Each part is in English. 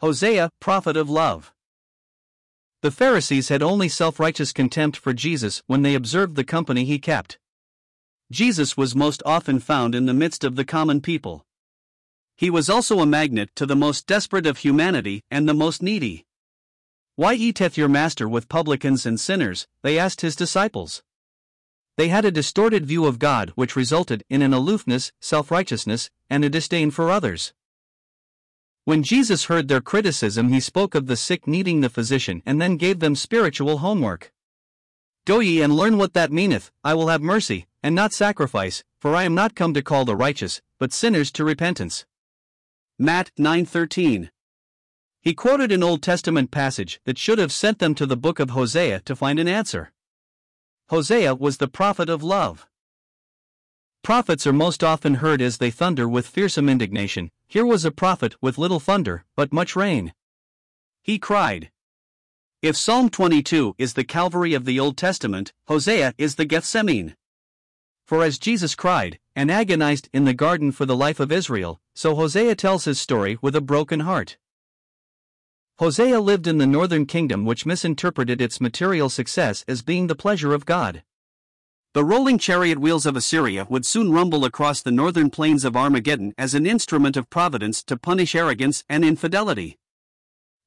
Hosea, prophet of love. The Pharisees had only self righteous contempt for Jesus when they observed the company he kept. Jesus was most often found in the midst of the common people. He was also a magnet to the most desperate of humanity and the most needy. Why eateth your master with publicans and sinners? They asked his disciples. They had a distorted view of God which resulted in an aloofness, self righteousness, and a disdain for others. When Jesus heard their criticism, he spoke of the sick needing the physician and then gave them spiritual homework. Go ye and learn what that meaneth, I will have mercy, and not sacrifice, for I am not come to call the righteous, but sinners to repentance. Matt 9:13. He quoted an Old Testament passage that should have sent them to the book of Hosea to find an answer. Hosea was the prophet of love. Prophets are most often heard as they thunder with fearsome indignation. Here was a prophet with little thunder, but much rain. He cried. If Psalm 22 is the Calvary of the Old Testament, Hosea is the Gethsemane. For as Jesus cried, and agonized in the garden for the life of Israel, so Hosea tells his story with a broken heart. Hosea lived in the northern kingdom, which misinterpreted its material success as being the pleasure of God. The rolling chariot wheels of Assyria would soon rumble across the northern plains of Armageddon as an instrument of providence to punish arrogance and infidelity.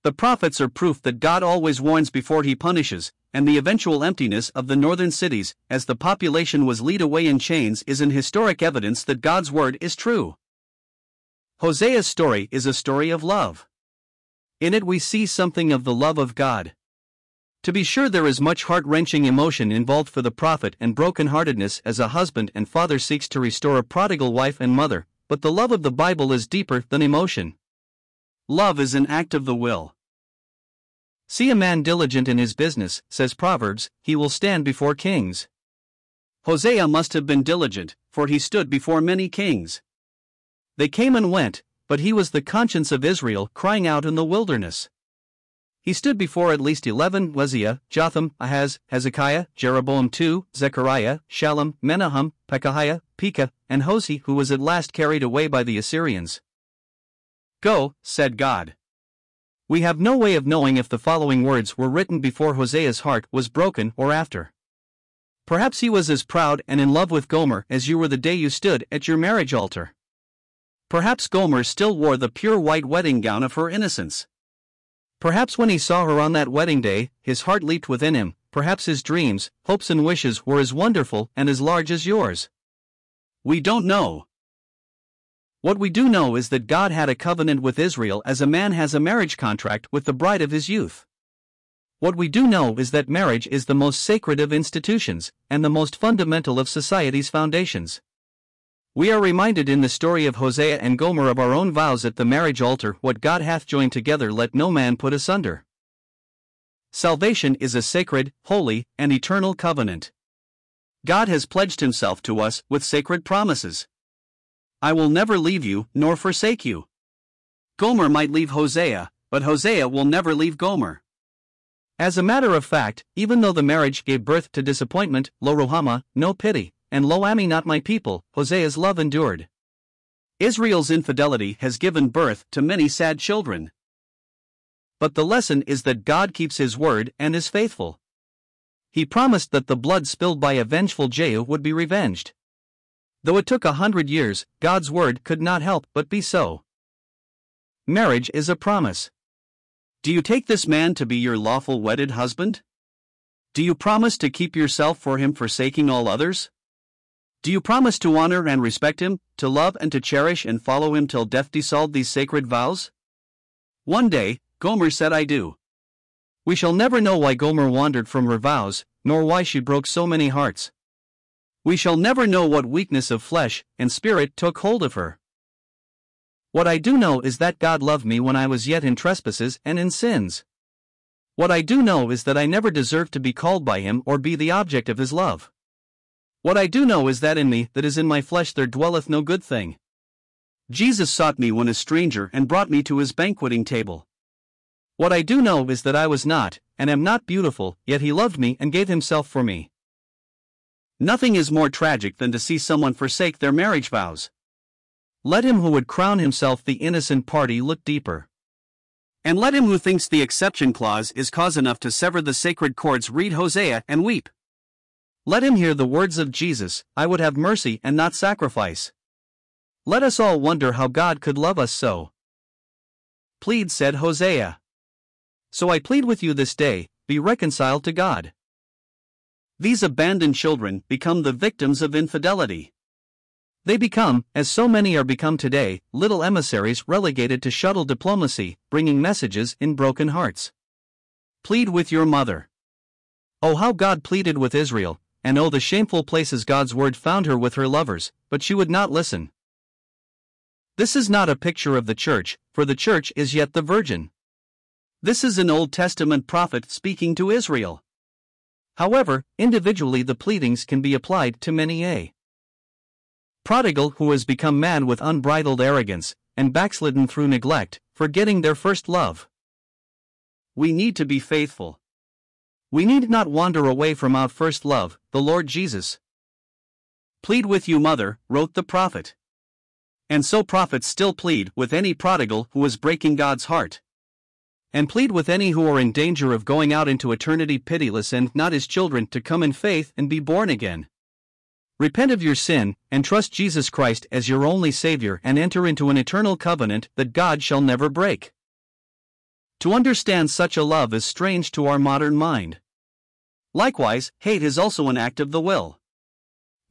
The prophets are proof that God always warns before he punishes, and the eventual emptiness of the northern cities, as the population was lead away in chains, is an historic evidence that God's word is true. Hosea's story is a story of love. In it, we see something of the love of God. To be sure, there is much heart wrenching emotion involved for the prophet and broken-heartedness as a husband and father seeks to restore a prodigal wife and mother, but the love of the Bible is deeper than emotion. Love is an act of the will. See a man diligent in his business, says Proverbs, he will stand before kings. Hosea must have been diligent, for he stood before many kings. They came and went, but he was the conscience of Israel crying out in the wilderness. He stood before at least eleven Uzziah, Jotham, Ahaz, Hezekiah, Jeroboam II, Zechariah, Shallum, Menahem, Pekahiah, Pekah, and Hosea, who was at last carried away by the Assyrians. Go, said God. We have no way of knowing if the following words were written before Hosea's heart was broken or after. Perhaps he was as proud and in love with Gomer as you were the day you stood at your marriage altar. Perhaps Gomer still wore the pure white wedding gown of her innocence. Perhaps when he saw her on that wedding day, his heart leaped within him, perhaps his dreams, hopes, and wishes were as wonderful and as large as yours. We don't know. What we do know is that God had a covenant with Israel as a man has a marriage contract with the bride of his youth. What we do know is that marriage is the most sacred of institutions, and the most fundamental of society's foundations. We are reminded in the story of Hosea and Gomer of our own vows at the marriage altar what God hath joined together, let no man put asunder. Salvation is a sacred, holy, and eternal covenant. God has pledged himself to us with sacred promises. I will never leave you nor forsake you. Gomer might leave Hosea, but Hosea will never leave Gomer. As a matter of fact, even though the marriage gave birth to disappointment, Lo Ruhamah, no pity, and Lo Ammi not my people, Hosea's love endured. Israel's infidelity has given birth to many sad children. But the lesson is that God keeps his word and is faithful. He promised that the blood spilled by a vengeful Jehu would be revenged. Though it took a hundred years, God's word could not help but be so. Marriage is a promise. Do you take this man to be your lawful wedded husband? Do you promise to keep yourself for him forsaking all others? Do you promise to honor and respect him, to love and to cherish and follow him till death dissolve these sacred vows? One day, Gomer said, I do. We shall never know why Gomer wandered from her vows, nor why she broke so many hearts. We shall never know what weakness of flesh and spirit took hold of her. What I do know is that God loved me when I was yet in trespasses and in sins. What I do know is that I never deserved to be called by him or be the object of his love. What I do know is that in me, that is in my flesh, there dwelleth no good thing. Jesus sought me when a stranger and brought me to his banqueting table. What I do know is that I was not, and am not beautiful, yet he loved me and gave himself for me. Nothing is more tragic than to see someone forsake their marriage vows. Let him who would crown himself the innocent party look deeper. And let him who thinks the exception clause is cause enough to sever the sacred cords read Hosea and weep. Let him hear the words of Jesus I would have mercy and not sacrifice. Let us all wonder how God could love us so. Plead, said Hosea. So I plead with you this day be reconciled to God. These abandoned children become the victims of infidelity. They become, as so many are become today, little emissaries relegated to shuttle diplomacy, bringing messages in broken hearts. Plead with your mother. Oh, how God pleaded with Israel, and oh, the shameful places God's word found her with her lovers, but she would not listen. This is not a picture of the church, for the church is yet the virgin. This is an Old Testament prophet speaking to Israel. However, individually the pleadings can be applied to many a prodigal who has become mad with unbridled arrogance, and backslidden through neglect, forgetting their first love. We need to be faithful. We need not wander away from our first love, the Lord Jesus. Plead with you, mother, wrote the prophet. And so prophets still plead with any prodigal who is breaking God's heart. And plead with any who are in danger of going out into eternity pitiless and not his children to come in faith and be born again. Repent of your sin, and trust Jesus Christ as your only Savior and enter into an eternal covenant that God shall never break. To understand such a love is strange to our modern mind. Likewise, hate is also an act of the will.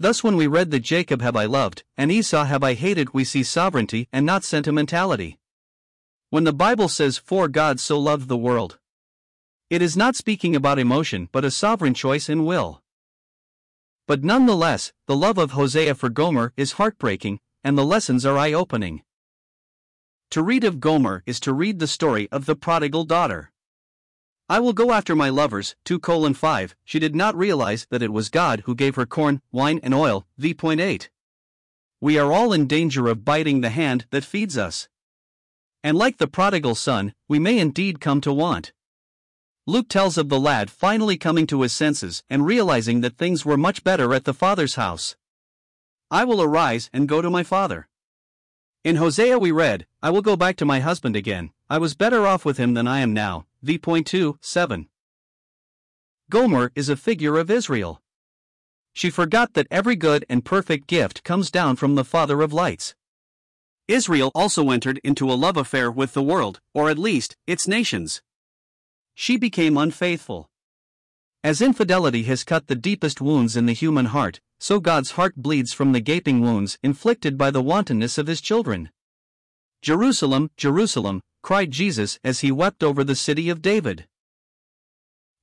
Thus, when we read that Jacob have I loved, and Esau have I hated, we see sovereignty and not sentimentality. When the Bible says, For God so loved the world, it is not speaking about emotion but a sovereign choice in will. But nonetheless, the love of Hosea for Gomer is heartbreaking, and the lessons are eye opening. To read of Gomer is to read the story of the prodigal daughter. I will go after my lovers, 2 colon 5. She did not realize that it was God who gave her corn, wine, and oil. V.8. We are all in danger of biting the hand that feeds us. And like the prodigal son, we may indeed come to want. Luke tells of the lad finally coming to his senses and realizing that things were much better at the father's house. I will arise and go to my father. In Hosea we read, I will go back to my husband again, I was better off with him than I am now. V.2, 7. Gomer is a figure of Israel. She forgot that every good and perfect gift comes down from the Father of lights. Israel also entered into a love affair with the world, or at least, its nations she became unfaithful. As infidelity has cut the deepest wounds in the human heart, so God's heart bleeds from the gaping wounds inflicted by the wantonness of his children. Jerusalem, Jerusalem, cried Jesus as he wept over the city of David.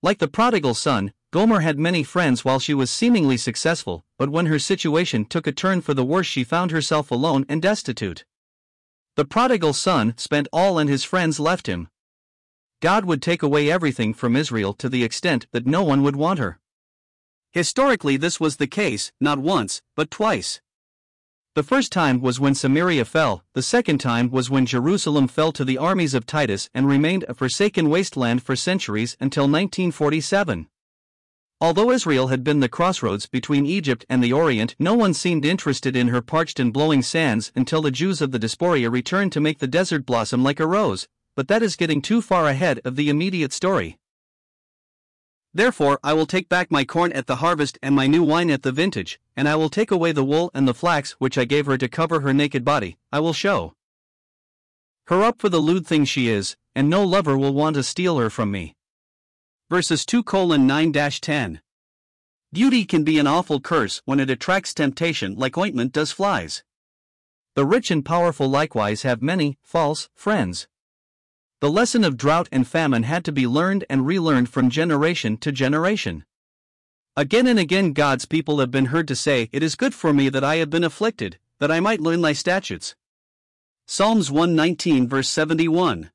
Like the prodigal son, Gomer had many friends while she was seemingly successful, but when her situation took a turn for the worse, she found herself alone and destitute. The prodigal son spent all and his friends left him, God would take away everything from Israel to the extent that no one would want her. Historically, this was the case, not once, but twice. The first time was when Samaria fell, the second time was when Jerusalem fell to the armies of Titus and remained a forsaken wasteland for centuries until 1947. Although Israel had been the crossroads between Egypt and the Orient, no one seemed interested in her parched and blowing sands until the Jews of the diaspora returned to make the desert blossom like a rose, but that is getting too far ahead of the immediate story. Therefore, I will take back my corn at the harvest and my new wine at the vintage, and I will take away the wool and the flax which I gave her to cover her naked body, I will show her up for the lewd thing she is, and no lover will want to steal her from me. Verses 2 9 10. Beauty can be an awful curse when it attracts temptation like ointment does flies. The rich and powerful likewise have many false friends. The lesson of drought and famine had to be learned and relearned from generation to generation. Again and again, God's people have been heard to say, It is good for me that I have been afflicted, that I might learn thy statutes. Psalms 119, verse 71.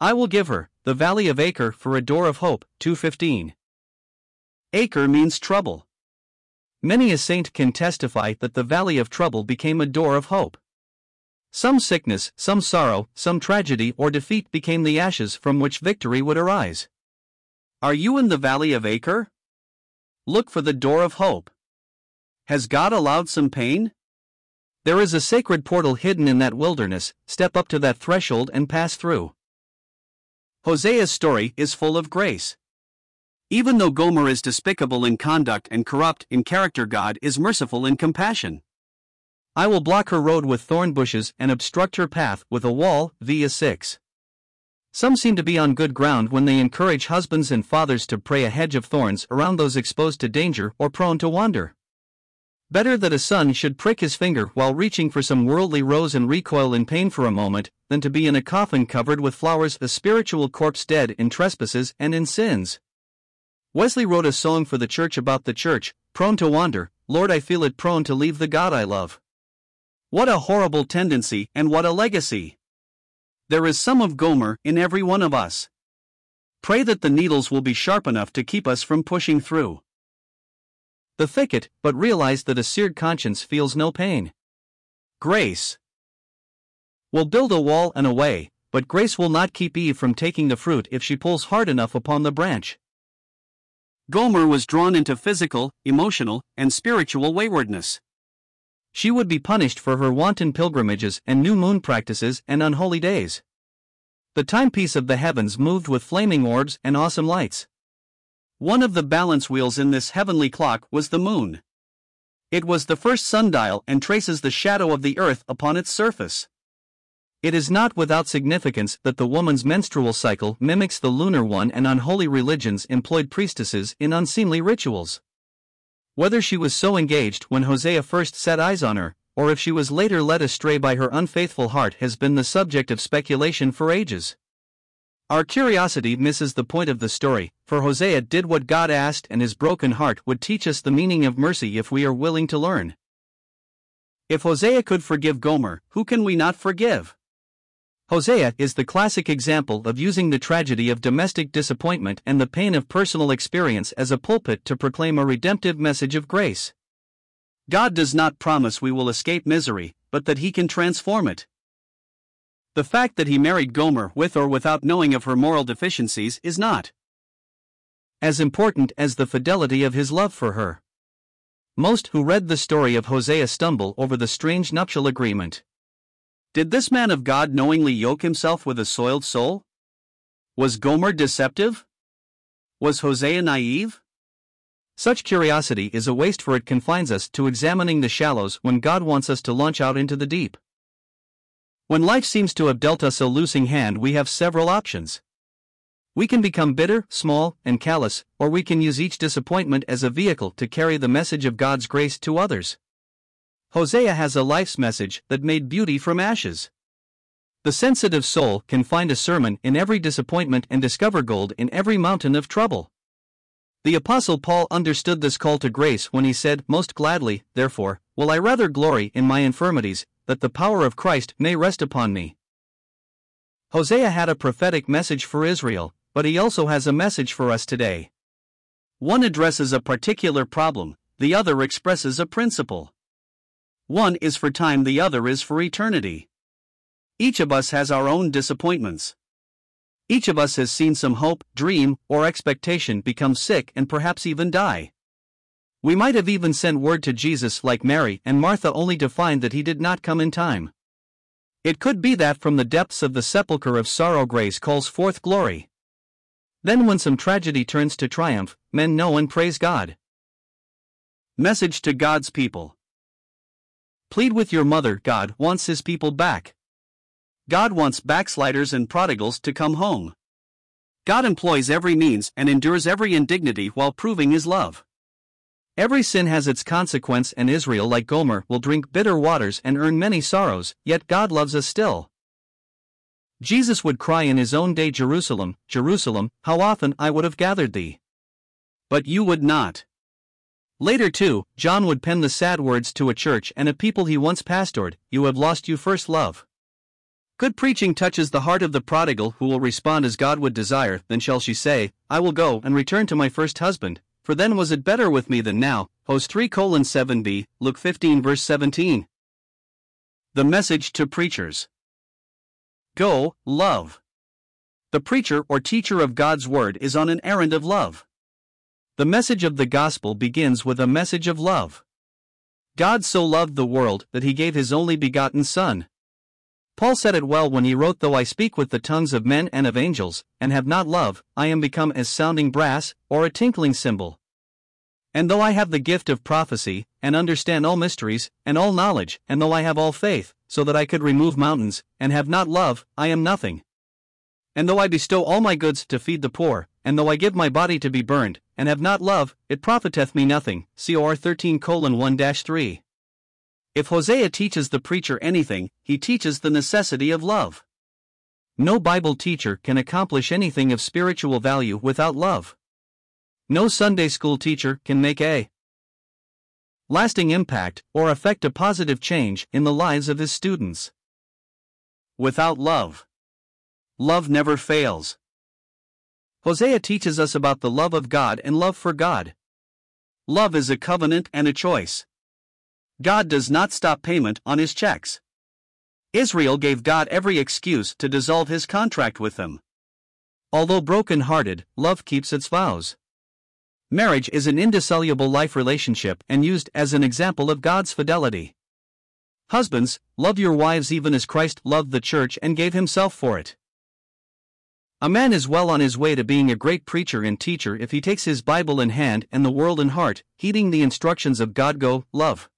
I will give her, the valley of Achor for a door of hope, 215. Achor means trouble. Many a saint can testify that the valley of trouble became a door of hope. Some sickness, some sorrow, some tragedy or defeat became the ashes from which victory would arise. Are you in the valley of Achor? Look for the door of hope. Has God allowed some pain? There is a sacred portal hidden in that wilderness, step up to that threshold and pass through. Hosea's story is full of grace. Even though Gomer is despicable in conduct and corrupt in character, God is merciful in compassion. I will block her road with thorn bushes and obstruct her path with a wall. Via 6. Some seem to be on good ground when they encourage husbands and fathers to pray a hedge of thorns around those exposed to danger or prone to wander. Better that a son should prick his finger while reaching for some worldly rose and recoil in pain for a moment, than to be in a coffin covered with flowers, a spiritual corpse dead in trespasses and in sins. Wesley wrote a song for the church about the church, prone to wander, Lord, I feel it prone to leave the God I love. What a horrible tendency, and what a legacy! There is some of Gomer in every one of us. Pray that the needles will be sharp enough to keep us from pushing through the thicket, but realize that a seared conscience feels no pain. Grace will build a wall and a way, but grace will not keep Eve from taking the fruit if she pulls hard enough upon the branch. Gomer was drawn into physical, emotional, and spiritual waywardness. She would be punished for her wanton pilgrimages and new moon practices and unholy days. The timepiece of the heavens moved with flaming orbs and awesome lights. One of the balance wheels in this heavenly clock was the moon. It was the first sundial and traces the shadow of the earth upon its surface. It is not without significance that the woman's menstrual cycle mimics the lunar one, and unholy religions employed priestesses in unseemly rituals. Whether she was so engaged when Hosea first set eyes on her, or if she was later led astray by her unfaithful heart, has been the subject of speculation for ages. Our curiosity misses the point of the story, for Hosea did what God asked, and his broken heart would teach us the meaning of mercy if we are willing to learn. If Hosea could forgive Gomer, who can we not forgive? Hosea is the classic example of using the tragedy of domestic disappointment and the pain of personal experience as a pulpit to proclaim a redemptive message of grace. God does not promise we will escape misery, but that He can transform it. The fact that he married Gomer with or without knowing of her moral deficiencies is not as important as the fidelity of his love for her. Most who read the story of Hosea stumble over the strange nuptial agreement. Did this man of God knowingly yoke himself with a soiled soul? Was Gomer deceptive? Was Hosea naive? Such curiosity is a waste, for it confines us to examining the shallows when God wants us to launch out into the deep. When life seems to have dealt us a losing hand, we have several options. We can become bitter, small, and callous, or we can use each disappointment as a vehicle to carry the message of God's grace to others. Hosea has a life's message that made beauty from ashes. The sensitive soul can find a sermon in every disappointment and discover gold in every mountain of trouble. The Apostle Paul understood this call to grace when he said, Most gladly, therefore, will I rather glory in my infirmities, that the power of Christ may rest upon me. Hosea had a prophetic message for Israel, but he also has a message for us today. One addresses a particular problem, the other expresses a principle. One is for time, the other is for eternity. Each of us has our own disappointments. Each of us has seen some hope, dream, or expectation become sick and perhaps even die. We might have even sent word to Jesus like Mary and Martha only to find that he did not come in time. It could be that from the depths of the sepulchre of sorrow grace calls forth glory. Then, when some tragedy turns to triumph, men know and praise God. Message to God's people Plead with your mother, God wants his people back. God wants backsliders and prodigals to come home. God employs every means and endures every indignity while proving his love. Every sin has its consequence, and Israel, like Gomer, will drink bitter waters and earn many sorrows, yet God loves us still. Jesus would cry in his own day, Jerusalem, Jerusalem, how often I would have gathered thee. But you would not. Later, too, John would pen the sad words to a church and a people he once pastored You have lost your first love. Good preaching touches the heart of the prodigal who will respond as God would desire, then shall she say, I will go and return to my first husband, for then was it better with me than now. Hos 3 colon 7b, Luke 15 verse 17. The message to preachers Go, love. The preacher or teacher of God's word is on an errand of love. The message of the gospel begins with a message of love. God so loved the world that he gave his only begotten Son. Paul said it well when he wrote, Though I speak with the tongues of men and of angels, and have not love, I am become as sounding brass, or a tinkling cymbal. And though I have the gift of prophecy, and understand all mysteries, and all knowledge, and though I have all faith, so that I could remove mountains, and have not love, I am nothing. And though I bestow all my goods to feed the poor, and though I give my body to be burned, and have not love, it profiteth me nothing. Cor 13 1 3. If Hosea teaches the preacher anything, he teaches the necessity of love. No Bible teacher can accomplish anything of spiritual value without love. No Sunday school teacher can make a lasting impact or affect a positive change in the lives of his students. Without love, love never fails. Hosea teaches us about the love of God and love for God. Love is a covenant and a choice. God does not stop payment on his checks. Israel gave God every excuse to dissolve his contract with them. Although broken hearted, love keeps its vows. Marriage is an indissoluble life relationship and used as an example of God's fidelity. Husbands, love your wives even as Christ loved the church and gave himself for it. A man is well on his way to being a great preacher and teacher if he takes his Bible in hand and the world in heart, heeding the instructions of God go, love.